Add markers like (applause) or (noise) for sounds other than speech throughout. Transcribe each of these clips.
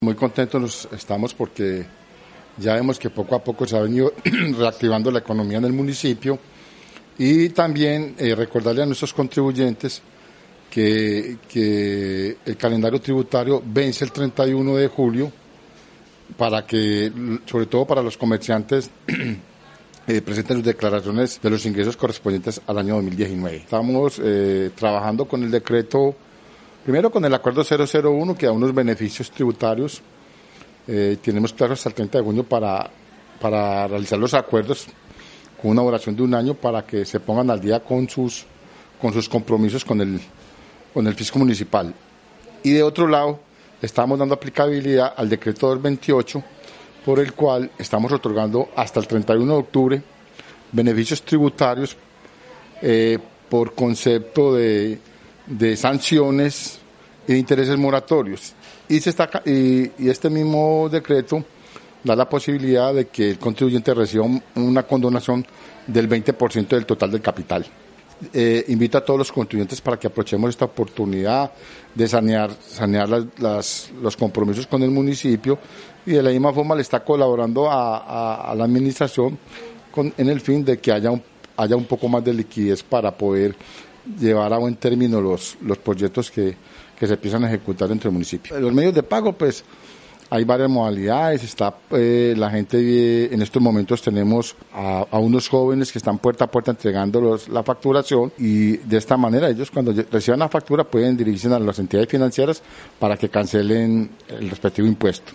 Muy contentos estamos porque ya vemos que poco a poco se ha venido (clears throat) reactivando la economía en el municipio y también eh, recordarle a nuestros contribuyentes que, que, el calendario tributario vence el 31 de julio para que, sobre todo para los comerciantes, (clears throat) eh, presenten sus declaraciones de los ingresos correspondientes al año 2019. Estamos eh, trabajando con el decreto Primero con el acuerdo 001 que da unos beneficios tributarios. Eh, tenemos plazo hasta el 30 de junio para, para realizar los acuerdos con una duración de un año para que se pongan al día con sus, con sus compromisos con el, con el fisco municipal. Y de otro lado, estamos dando aplicabilidad al decreto 228 por el cual estamos otorgando hasta el 31 de octubre beneficios tributarios eh, por concepto de de sanciones y de intereses moratorios. Y, se está, y, este mismo decreto da la posibilidad de que el contribuyente reciba una condonación del 20% del total del capital. Eh, invito a todos los contribuyentes para que aprovechemos esta oportunidad de sanear, sanear las, los compromisos con el municipio y de la misma forma le está colaborando a, la administración con, en el fin de que haya un, haya un poco más de liquidez para poder llevar a buen término los, los proyectos que, que se empiezan a ejecutar dentro del municipio. Los medios de pago, pues hay varias modalidades. Está eh, la gente, en estos momentos tenemos a, unos jóvenes que están puerta a puerta entregando la facturación y de esta manera ellos cuando reciban la factura pueden dirigirse a las entidades financieras para que cancelen el respectivo impuesto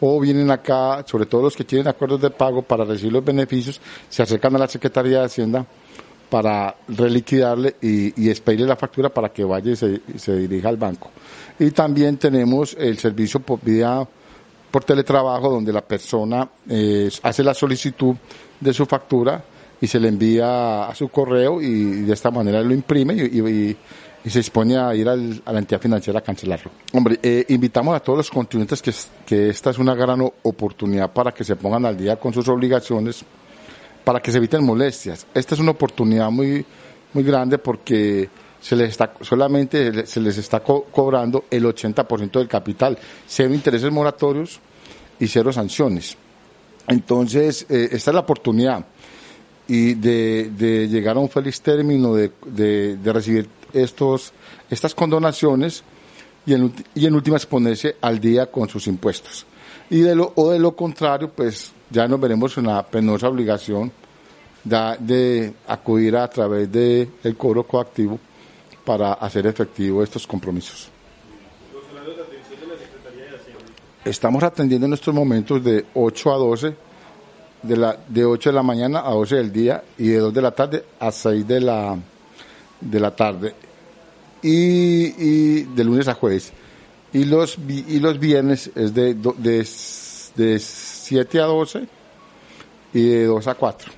o vienen acá, sobre todo los que tienen acuerdos de pago para recibir los beneficios, se acercan a la Secretaría de Hacienda para reliquidarle y, y expedirle la factura para que vaya y se, dirija al banco. Y también tenemos el servicio por vía por teletrabajo donde la persona eh, hace la solicitud de su factura y se le envía a su correo y, de esta manera lo imprime y, se dispone a ir a la entidad financiera a cancelarlo. Hombre, eh, invitamos a todos los contribuyentes que, que esta es una gran oportunidad para que se pongan al día con sus obligaciones para que se eviten molestias. Esta es una oportunidad muy, muy grande porque se les está, solamente se les está cobrando el 80% del capital, cero intereses moratorios y cero sanciones. Entonces, eh, esta es la oportunidad y de, llegar a un feliz término de, de, recibir estos, estas condonaciones y en, y en últimas ponerse al día con sus impuestos. Y de lo, o de lo contrario, pues ya nos veremos una penosa obligación de, acudir a través del el cobro coactivo para hacer efectivo estos compromisos. Estamos atendiendo en estos momentos de 8 a 12, de, la, de 8 de la mañana a 12 del día y de 2 de la tarde a 6 de la, de la tarde. Y, y de lunes a jueves. Y los, y los viernes es de, de, de 7 a 12 y de 2 a 4.